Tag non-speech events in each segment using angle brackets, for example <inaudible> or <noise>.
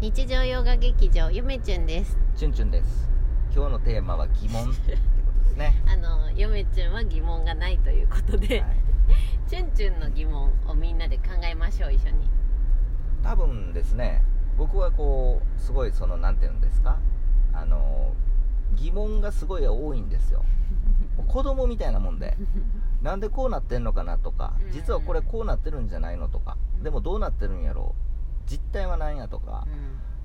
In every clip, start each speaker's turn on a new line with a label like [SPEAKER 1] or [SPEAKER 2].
[SPEAKER 1] 日常洋画劇場ゆめちゅんです。
[SPEAKER 2] チュンチュンです。今日のテーマは疑問。<laughs> ってことですね。
[SPEAKER 1] あのゆめちゅんは疑問がないということで、
[SPEAKER 2] はい。
[SPEAKER 1] チュンチュンの疑問をみんなで考えましょう一緒に。
[SPEAKER 2] 多分ですね。僕はこうすごいそのなんて言うんですか？あの疑問がすごい多いんですよ。子供みたいなもんで。<laughs> なんでこうなってんのかなとか
[SPEAKER 1] うん
[SPEAKER 2] 実はこれこうなってるんじゃないのとか
[SPEAKER 1] うん。
[SPEAKER 2] でもどうなってるんやろう実態は何やとか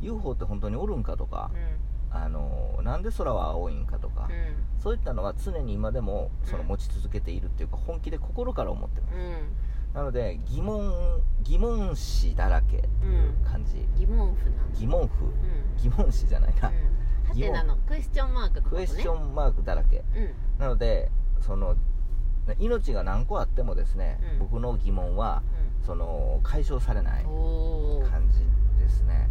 [SPEAKER 1] うん。
[SPEAKER 2] UFO って本当におるんかとか
[SPEAKER 1] う
[SPEAKER 2] あのなんで空は青いんかとか
[SPEAKER 1] ん。
[SPEAKER 2] そういったのは常に今でもその
[SPEAKER 1] うん
[SPEAKER 2] 持ち続けているっていうか本気で心から思ってます。
[SPEAKER 1] うん。うん
[SPEAKER 2] なので疑問疑問詞だらけっていう感じ、
[SPEAKER 1] 疑問符な
[SPEAKER 2] 疑問符。
[SPEAKER 1] うん。
[SPEAKER 2] 疑問詞じゃないな、
[SPEAKER 1] うん。の。クエスチョンマークね。
[SPEAKER 2] クエスチョンマークだらけ。
[SPEAKER 1] うん。
[SPEAKER 2] なのでそのね命が何個あってもですね、
[SPEAKER 1] うん。
[SPEAKER 2] 僕の疑問はその解消されない感じですね、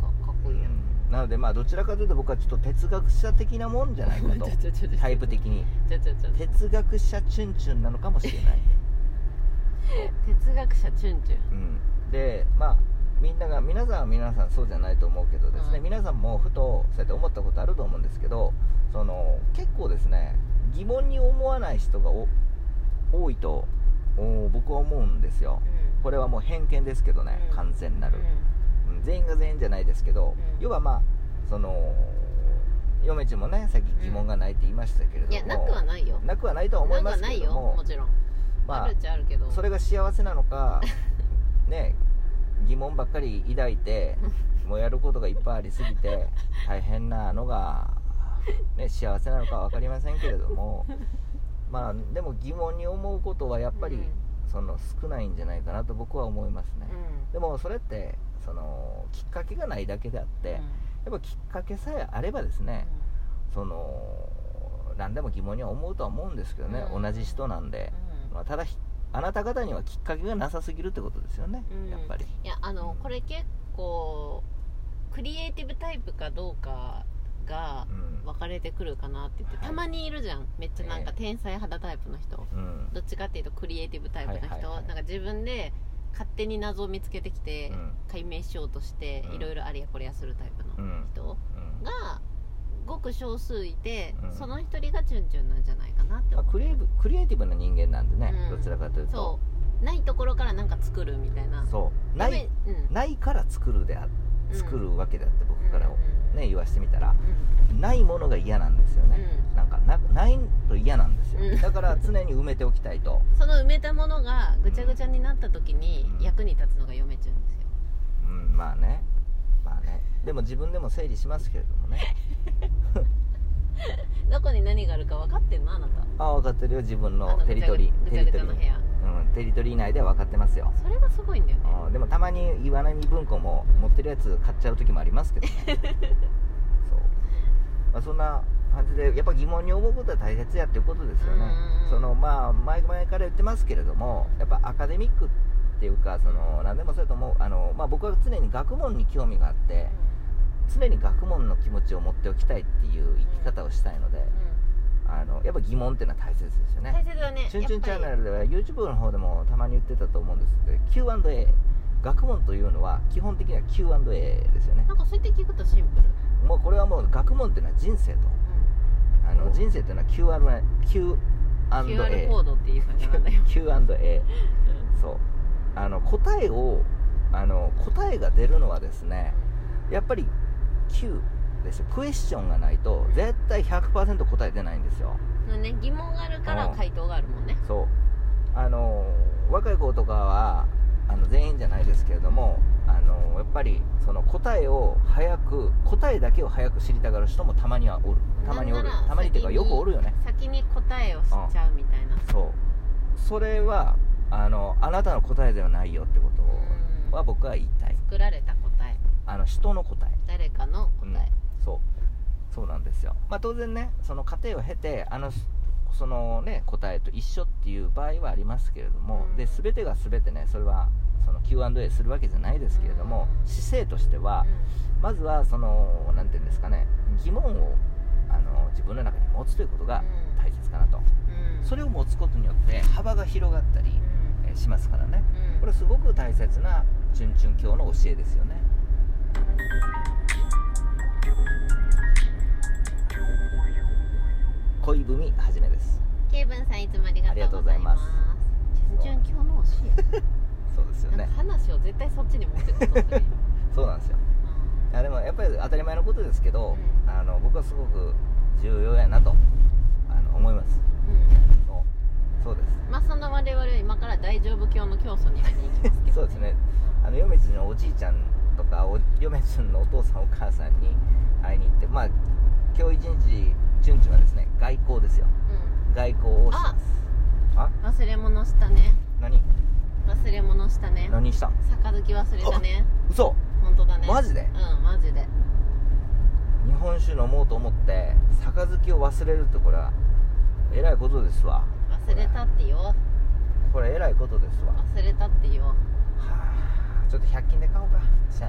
[SPEAKER 1] かっこいい
[SPEAKER 2] うん。なのでまあどちらかというと僕はちょっと哲学者的なもんじゃないかと。<laughs> タイプ的に。哲学者チュンチュンなのかもしれない。
[SPEAKER 1] 哲学者チュンチュン。
[SPEAKER 2] うん、でまあみんなが皆さんは皆さんそうじゃないと思うけどですね、
[SPEAKER 1] うん
[SPEAKER 2] 皆さんもふとそうやって思ったことあると思うんですけどその結構ですね疑問に思わない人がお多いとお僕は思うんですよ。
[SPEAKER 1] うん
[SPEAKER 2] これはもう偏見ですけどね、
[SPEAKER 1] うん。
[SPEAKER 2] 完全なる、
[SPEAKER 1] う
[SPEAKER 2] うん。全員が全員じゃないですけど、
[SPEAKER 1] うん。
[SPEAKER 2] 要はまあその嫁ちもねさっき疑問がないって言いましたけれども、
[SPEAKER 1] ん。いやなくはないよ。
[SPEAKER 2] なくはないとは思いますけれども
[SPEAKER 1] もちろん。
[SPEAKER 2] ま
[SPEAKER 1] あるっちゃあるけど。
[SPEAKER 2] それが幸せなのか <laughs> ね疑問ばっかり抱いて <laughs> もうやることがいっぱいありすぎて大変なのが、ね、幸せなのかは分かりませんけれども <laughs> まあでも疑問に思うことはやっぱり、
[SPEAKER 1] うん
[SPEAKER 2] その少ないんじゃないかなと僕は思いますね、
[SPEAKER 1] うん。
[SPEAKER 2] でもそれってそのきっかけがないだけであって、やっぱきっかけさえあればですね、その何でも疑問には思うとは思うんですけどね、
[SPEAKER 1] うん。
[SPEAKER 2] 同じ人なんで、
[SPEAKER 1] うん。
[SPEAKER 2] まあ、ただひあなた方にはきっかけがなさすぎるってことですよね、
[SPEAKER 1] うん。
[SPEAKER 2] やっぱり。
[SPEAKER 1] いやあのこれ結構クリエイティブタイプかどうかが
[SPEAKER 2] うん。
[SPEAKER 1] 分かれてくるかなって言って、
[SPEAKER 2] はい。
[SPEAKER 1] たまにいるじゃん。めっちゃなんか
[SPEAKER 2] ええ。
[SPEAKER 1] 天才肌タイプの人、
[SPEAKER 2] うん。
[SPEAKER 1] どっちかっていうとクリエイティブタイプの人、
[SPEAKER 2] はいはいはい
[SPEAKER 1] なんか自分で勝手に謎を見つけてきて、
[SPEAKER 2] うん。
[SPEAKER 1] 解明しようとして
[SPEAKER 2] うん。
[SPEAKER 1] いろいろあれやこれやするタイプの
[SPEAKER 2] うん。
[SPEAKER 1] 人
[SPEAKER 2] うん。
[SPEAKER 1] がごく少数いて、
[SPEAKER 2] うん。
[SPEAKER 1] その一人がチュンチュンなんじゃないかなって
[SPEAKER 2] まあ、
[SPEAKER 1] 思う、
[SPEAKER 2] クリエクリエイティブな人間なんでね、
[SPEAKER 1] うん。
[SPEAKER 2] どちらかというと。
[SPEAKER 1] そう。ないところからなんか作るみたいな。
[SPEAKER 2] そう。ない
[SPEAKER 1] うん。
[SPEAKER 2] ないから作るであ
[SPEAKER 1] うん
[SPEAKER 2] 作るわけであって僕から
[SPEAKER 1] うんうん
[SPEAKER 2] ね言わしてみたら
[SPEAKER 1] うん。
[SPEAKER 2] ないものが嫌なんですよね、
[SPEAKER 1] うん。
[SPEAKER 2] なんかなないと嫌なんですよ、
[SPEAKER 1] うん。
[SPEAKER 2] だから常に埋めておきたいと、<laughs>
[SPEAKER 1] その埋めたものがぐちゃぐちゃになった時に
[SPEAKER 2] うん。
[SPEAKER 1] 役に立つのが嫁ちゅんですよ。
[SPEAKER 2] うん、まあね。まあね。でも自分でも整理しますけれどもね。<laughs>
[SPEAKER 1] どこに何があるか分かってんの？あなた。
[SPEAKER 2] あ分かってるよ。自分
[SPEAKER 1] あの
[SPEAKER 2] のテリトリー。
[SPEAKER 1] ぐちゃぐちゃの部屋
[SPEAKER 2] うん、テリトリー内では分かってますよ。
[SPEAKER 1] それがすごいんだよね。
[SPEAKER 2] うんでもたまに岩波文庫も持ってるやつ買っちゃう時もありますけどね。<laughs> そう、まあ、そんな感じでやっぱ疑問に思うことは大切やっていうことですよね。
[SPEAKER 1] うん。
[SPEAKER 2] そのまあ前々から言ってますけれどもやっぱアカデミックっていうかその何でもそうやと思う。あの、まあ、僕は常に学問に興味があって常に学問の気持ちを持っておきたいっていう生き方をしたいので、あのやっぱ疑問っていうのは大切ですよね。
[SPEAKER 1] 大切だね。
[SPEAKER 2] チュンチュンチャンネルでは YouTube の方でもたまに言ってたと思うんですけど Q&A 学問というのは基本的には Q&A ですよね。
[SPEAKER 1] なんかそうやって聞くとシンプル。
[SPEAKER 2] もうこれはもう学問っていうのは人生と。あの
[SPEAKER 1] お
[SPEAKER 2] 人生っていうのは Q&A
[SPEAKER 1] QR コードっていうふうになんだよ
[SPEAKER 2] Q&A そう。あの答えをあの答えが出るのはですねやっぱり Q ですよ。クエスチョンがないと
[SPEAKER 1] うん。
[SPEAKER 2] 絶対100%答え出ないんですよ。
[SPEAKER 1] うんね疑問があるから
[SPEAKER 2] うん。
[SPEAKER 1] 回答があるもんね。
[SPEAKER 2] そう。あの若い子とかはあの全員じゃないですけれどもあのやっぱりその答えを早く答えだけを早く知りたがる人もたまにはおる。たまにおる。たまにっていうかよくおるよね。
[SPEAKER 1] 先に答えを知っちゃうみたいな。
[SPEAKER 2] そう。それはあのあなたの答えではないよってこと
[SPEAKER 1] うん。
[SPEAKER 2] は僕は言いたい。
[SPEAKER 1] 作られた答え。
[SPEAKER 2] あの人の答え。
[SPEAKER 1] 誰かの答え。
[SPEAKER 2] そうそうなんですよ。まあ当然ねその過程を経てあのそのね答えと一緒っていう場合はありますけれども、
[SPEAKER 1] うん。
[SPEAKER 2] で全てが全てねそれはその Q&A するわけじゃないですけれども、
[SPEAKER 1] うん。
[SPEAKER 2] 姿勢としては、まずはそのなんていうんですかね疑問をあの自分の中に持つということが大切かなと、
[SPEAKER 1] うん。うん
[SPEAKER 2] それを持つことによって幅が広がったり、えーしますからね。
[SPEAKER 1] うん。
[SPEAKER 2] これすごく大切なチュンチュン教の教えですよね文はじめです。
[SPEAKER 1] ケイブンさんいつもありが
[SPEAKER 2] と
[SPEAKER 1] とうございま
[SPEAKER 2] す。す
[SPEAKER 1] 順々今日の教え <laughs>
[SPEAKER 2] そうですよね。
[SPEAKER 1] 話を絶対そっちに持ってこうとする
[SPEAKER 2] そうなんですよ。いやでもやっぱり当たり前のことですけど、
[SPEAKER 1] うん。
[SPEAKER 2] あの僕はすごく重要やなとあの思います。
[SPEAKER 1] うん。うん
[SPEAKER 2] そう。そうです。
[SPEAKER 1] まあその我々は今から大丈夫教の教祖に会いに行きますけど、
[SPEAKER 2] そうですね。あの嫁ちのおじいちゃんとかお嫁ちのお父さんお母さんに会いに行ってまあ今日一日チュンチュンはですね外交ですよ。
[SPEAKER 1] う
[SPEAKER 2] 外交をします。あ。
[SPEAKER 1] ん、忘れ物したね。
[SPEAKER 2] 何？
[SPEAKER 1] 忘れ物したね。
[SPEAKER 2] 何した？ん
[SPEAKER 1] 杯忘れたね。
[SPEAKER 2] 嘘。
[SPEAKER 1] 本当だね。
[SPEAKER 2] マジで？
[SPEAKER 1] うんマジで。
[SPEAKER 2] 日本酒飲もうと思って杯を忘れるってこれはえらいことですわ。
[SPEAKER 1] 忘れたってよ。
[SPEAKER 2] これえらいことですわ、は
[SPEAKER 1] 忘れたってよ。
[SPEAKER 2] あ、ちょっと100均で買おうか。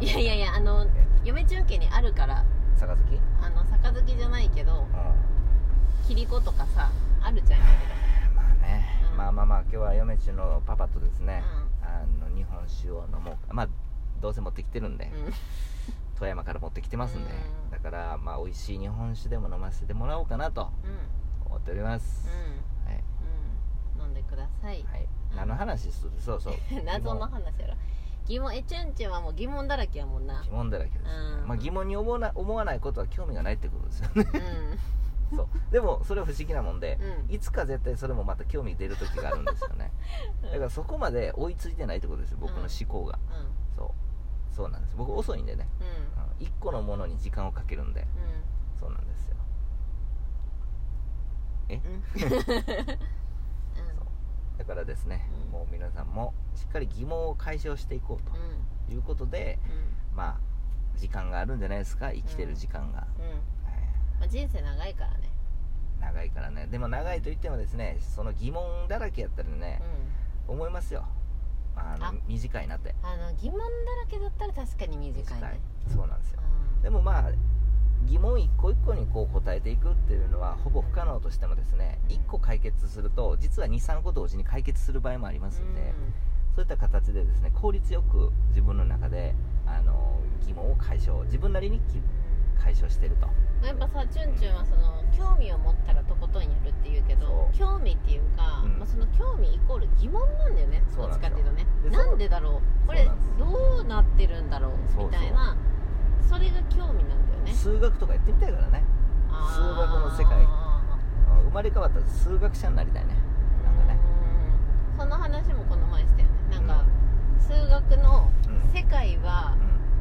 [SPEAKER 2] い
[SPEAKER 1] いやいやいやあの嫁中家にあるから
[SPEAKER 2] 杯？
[SPEAKER 1] あの杯じゃないけど
[SPEAKER 2] うん。
[SPEAKER 1] 切り子とかさあるじゃんや
[SPEAKER 2] まあね、
[SPEAKER 1] うん。
[SPEAKER 2] まあまあまあ今日は嫁ちのパパとですね
[SPEAKER 1] け、
[SPEAKER 2] あの日本酒を飲もうか。まあどうせ持ってきてるんで、
[SPEAKER 1] どうん。
[SPEAKER 2] 富山から持ってきてますんで、
[SPEAKER 1] うん。
[SPEAKER 2] だからまあ美味しい日本酒でも飲ませてもらおうかなと
[SPEAKER 1] うん。
[SPEAKER 2] 思っております、
[SPEAKER 1] うん。
[SPEAKER 2] はい、
[SPEAKER 1] うん。飲んでください。
[SPEAKER 2] はい、何の話する？そうそう。<laughs>
[SPEAKER 1] 謎の話やろ疑問えチュンチュンはもう疑問だらけやもんな。
[SPEAKER 2] 疑問だらけです、
[SPEAKER 1] うん。
[SPEAKER 2] まあ、疑問に思わな思わないことは興味がないってことですよね。
[SPEAKER 1] う
[SPEAKER 2] そう。でもそれは不思議なもんで、
[SPEAKER 1] うん。
[SPEAKER 2] いつか絶対それもまた興味出る時があるんですよね。<laughs> だからそこまで追いついてないってことですよ僕の思考が、そう。そうなんです。僕遅いんでね。
[SPEAKER 1] うん。
[SPEAKER 2] 1個のものに時間をかけるんで。そうなんですよ。え？<laughs> からですね、
[SPEAKER 1] うん。
[SPEAKER 2] もう皆さんもしっかり疑問を解消していこう
[SPEAKER 1] うん。
[SPEAKER 2] ということで、まあ時間があるんじゃないですか生きてる時間が、
[SPEAKER 1] うん。まあ人生長いからね。
[SPEAKER 2] 長いからね。でも長いといってもですねその疑問だらけやったらね
[SPEAKER 1] う、ん。
[SPEAKER 2] 思いますよ。あの
[SPEAKER 1] あ。
[SPEAKER 2] 短いなって。
[SPEAKER 1] あの疑問だらけだったら確かに短いね。
[SPEAKER 2] そうなんですよ。
[SPEAKER 1] うん。
[SPEAKER 2] でもまあ疑問一個一個にこう答えていくっていうのはほぼ不可能としてもですね
[SPEAKER 1] うん
[SPEAKER 2] 1個解決すると実は23個同時に解決する場合もありますんで、そういった形でですね効率よく自分の中であの疑問を解消自分なりにき解消していると。
[SPEAKER 1] うんやっぱさチュンチュンはその興味を持ったらとことんやるっていうけど
[SPEAKER 2] そう。
[SPEAKER 1] 興味っていうか、
[SPEAKER 2] うん。
[SPEAKER 1] まあ、その興味イコール疑問なんだよねどっちかっていうとね。
[SPEAKER 2] で
[SPEAKER 1] なんでだろうこれどうなってるんだろう
[SPEAKER 2] そうそう
[SPEAKER 1] みたいなそれが興味なんだよね。
[SPEAKER 2] 数学とかやってみたいからね。数学の世界。うん生まれ変わったら数学者になりたいね。なんかね。
[SPEAKER 1] うん。その話もこの前したよね。なんか、数学の
[SPEAKER 2] うん
[SPEAKER 1] 世界は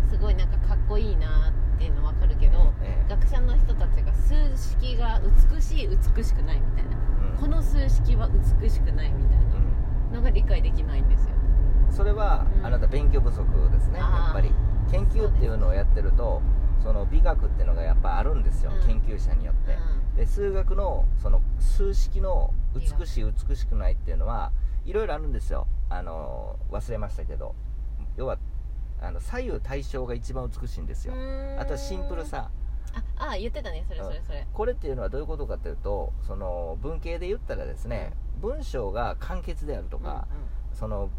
[SPEAKER 2] うん。
[SPEAKER 1] すごいなんかかっこいいなっていうの分かるけど
[SPEAKER 2] ええ。
[SPEAKER 1] 学者の人たちが数式が美しい美しくないみたいな。
[SPEAKER 2] うん。
[SPEAKER 1] この数式は美しくないみたい
[SPEAKER 2] うん。
[SPEAKER 1] なのが理解できないんですよ。
[SPEAKER 2] それは、
[SPEAKER 1] うん。
[SPEAKER 2] あなた勉強不足ですねやっぱり研究っていうのをやってるとその美学っていうのがやっぱあるんですよ、
[SPEAKER 1] うん。
[SPEAKER 2] 研究者によって、で数学のその数式の美しい美しくないっていうのはいろいろあるんですよ。あの忘れましたけど。要はあの左右対称が一番美しいんですよ。
[SPEAKER 1] うん。
[SPEAKER 2] あとはシンプルさ。
[SPEAKER 1] ああ言ってたね。それそれそれ。
[SPEAKER 2] これっていうのはどういうことかというとその文系で言ったらですね、文章が簡潔であるとか、その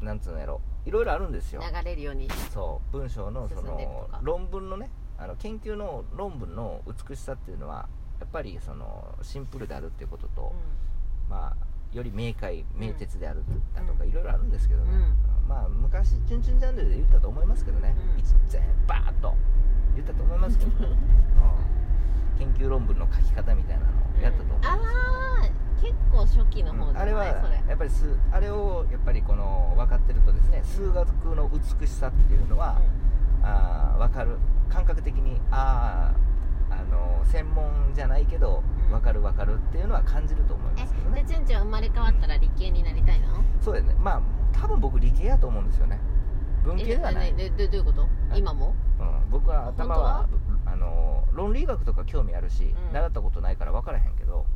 [SPEAKER 2] なんつうのやろいろいろあるんですよ。
[SPEAKER 1] うん流れるように。
[SPEAKER 2] そう文章のその論文のねあの研究の論文の美しさっていうのはやっぱりそのシンプルであるっていうことと、まあより明快明徹であるだとかいろいろあるんですけどね、まあ昔「チュンチュンジャンル」で言ったと思いますけどね、
[SPEAKER 1] うん。
[SPEAKER 2] 一全バーッと言ったと思いますけど、<laughs> うん。研究論文の書き方みたいなのをやったと思います
[SPEAKER 1] ああ結構初期の方じゃない、
[SPEAKER 2] うんあれはやっぱりすあれをやっぱりこの分かってるとですね数学の美しさっていうのは、あー分かる。感覚的にあああの専門じゃないけど
[SPEAKER 1] うん。
[SPEAKER 2] 分かる分かるっていうのは感じると思いますけどね。
[SPEAKER 1] えでチュンチュン生まれ変わったら理系になりたいの？
[SPEAKER 2] そうですね。まあ多分僕理系やと思うんですよね。文系ではない、
[SPEAKER 1] えででどういうこと？
[SPEAKER 2] はい。
[SPEAKER 1] 今も？
[SPEAKER 2] うん、僕は頭はあの論理学とか興味あるし、
[SPEAKER 1] うん。
[SPEAKER 2] 習ったことないから分からへんけど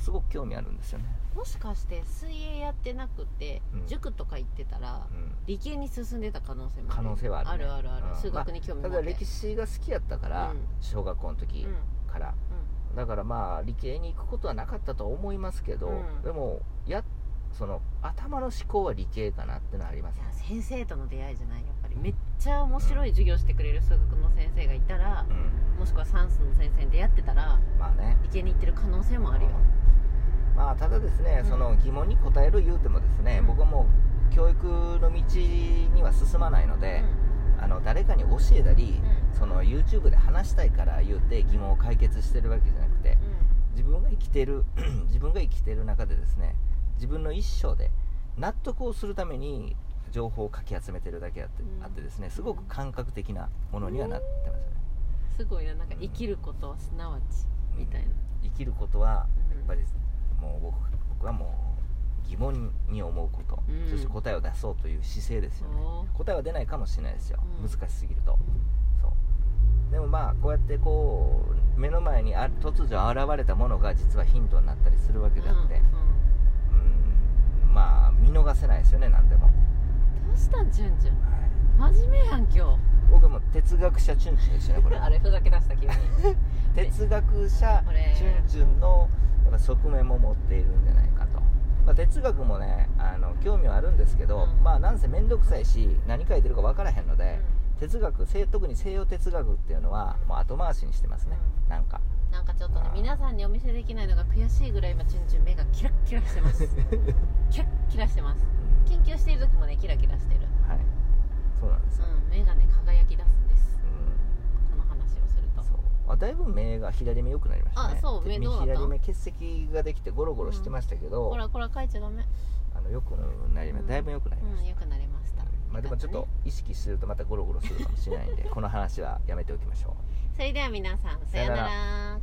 [SPEAKER 2] すごく興味あるんですよね、
[SPEAKER 1] もしかして水泳やってなくて、
[SPEAKER 2] うん。
[SPEAKER 1] 塾とか行ってたら
[SPEAKER 2] うん、
[SPEAKER 1] 理系に進んでた可能性も
[SPEAKER 2] 可能性はある、ね、
[SPEAKER 1] あるある数学に興味持って、
[SPEAKER 2] ただ歴史が好きやったから、
[SPEAKER 1] うん。
[SPEAKER 2] 小学校の時
[SPEAKER 1] うん。
[SPEAKER 2] から、だからまあ理系に行くことはなかったとは思いますけど、
[SPEAKER 1] うん。
[SPEAKER 2] でもやその頭の思考は理系かなってのはあります
[SPEAKER 1] いや先生との出会いじゃない。やっぱり。めっちゃ面白い授業してくれる数学の先生がいたら
[SPEAKER 2] う、ん。
[SPEAKER 1] もしくは算数の先生に出会ってたら
[SPEAKER 2] まあね。
[SPEAKER 1] 理系に行ってる可能性もあるよ
[SPEAKER 2] まあただですね、
[SPEAKER 1] うん。
[SPEAKER 2] その疑問に答える言うてもですね、
[SPEAKER 1] うん。
[SPEAKER 2] 僕はもう教育の道には進まないので、あの誰かに教えたり、
[SPEAKER 1] うん。
[SPEAKER 2] その YouTube で話したいから言うて疑問を解決してるわけじゃなくて自分が生きてる <clears throat> 自分が生きてる中でですね自分の一生で納得をするために情報をかき集めてるだけあって,、
[SPEAKER 1] うん。
[SPEAKER 2] あってですねすごく感覚的なものにはなってますよね、
[SPEAKER 1] すごいななんか生きることはすなわちみたいな、
[SPEAKER 2] 生きることはや
[SPEAKER 1] うん。
[SPEAKER 2] っぱりもう僕僕はもう疑問に思うこと、
[SPEAKER 1] うん。
[SPEAKER 2] そして答えを出そうという姿勢ですよね。答えは出ないかもしれないですよ、
[SPEAKER 1] うん。
[SPEAKER 2] 難しすぎると。そう。でもまあこうやってこう目の前にあ突如現れたものが実はヒントになったりするわけであって、うん、まあ見逃せないですよね何でも、はい
[SPEAKER 1] どうしたんチュンチュン真面目やん今
[SPEAKER 2] 僕はもう哲学者チュンチュンですよねこれ。
[SPEAKER 1] 日 <laughs> あれふざけ出した急に。<laughs>
[SPEAKER 2] 哲学者チュンチュンの側面も持っているんじゃないかと、まあ、哲学もねあの興味はあるんですけど、
[SPEAKER 1] うん。
[SPEAKER 2] まあなんせ面倒くさいし何書いてるか分からへんので、哲学西特に西洋哲学っていうのは
[SPEAKER 1] うん。
[SPEAKER 2] もう後回しにしてますね、
[SPEAKER 1] うん。
[SPEAKER 2] なんか。
[SPEAKER 1] なんかちょっとね皆さんにお見せできないのが悔しいぐらい今チュンチュン目がキラッキラしてます。<laughs> キラッキラしてます。
[SPEAKER 2] うん。
[SPEAKER 1] 研究している時もねキラキラしてる
[SPEAKER 2] だいぶ目が左目良くなりましたね。
[SPEAKER 1] あそう目
[SPEAKER 2] で
[SPEAKER 1] どうなった？
[SPEAKER 2] 左目結石ができてゴロゴロしてましたけど、
[SPEAKER 1] ほらこれ書いちゃダメ。
[SPEAKER 2] あのよくなりま
[SPEAKER 1] うん。
[SPEAKER 2] だいぶ良くなりました、
[SPEAKER 1] うん良くなりました。
[SPEAKER 2] まあでもちょっと意識するとまたゴロゴロするかもしれないんでこの話はやめておきましょう。<laughs>
[SPEAKER 1] それでは皆さん
[SPEAKER 2] さような
[SPEAKER 1] ら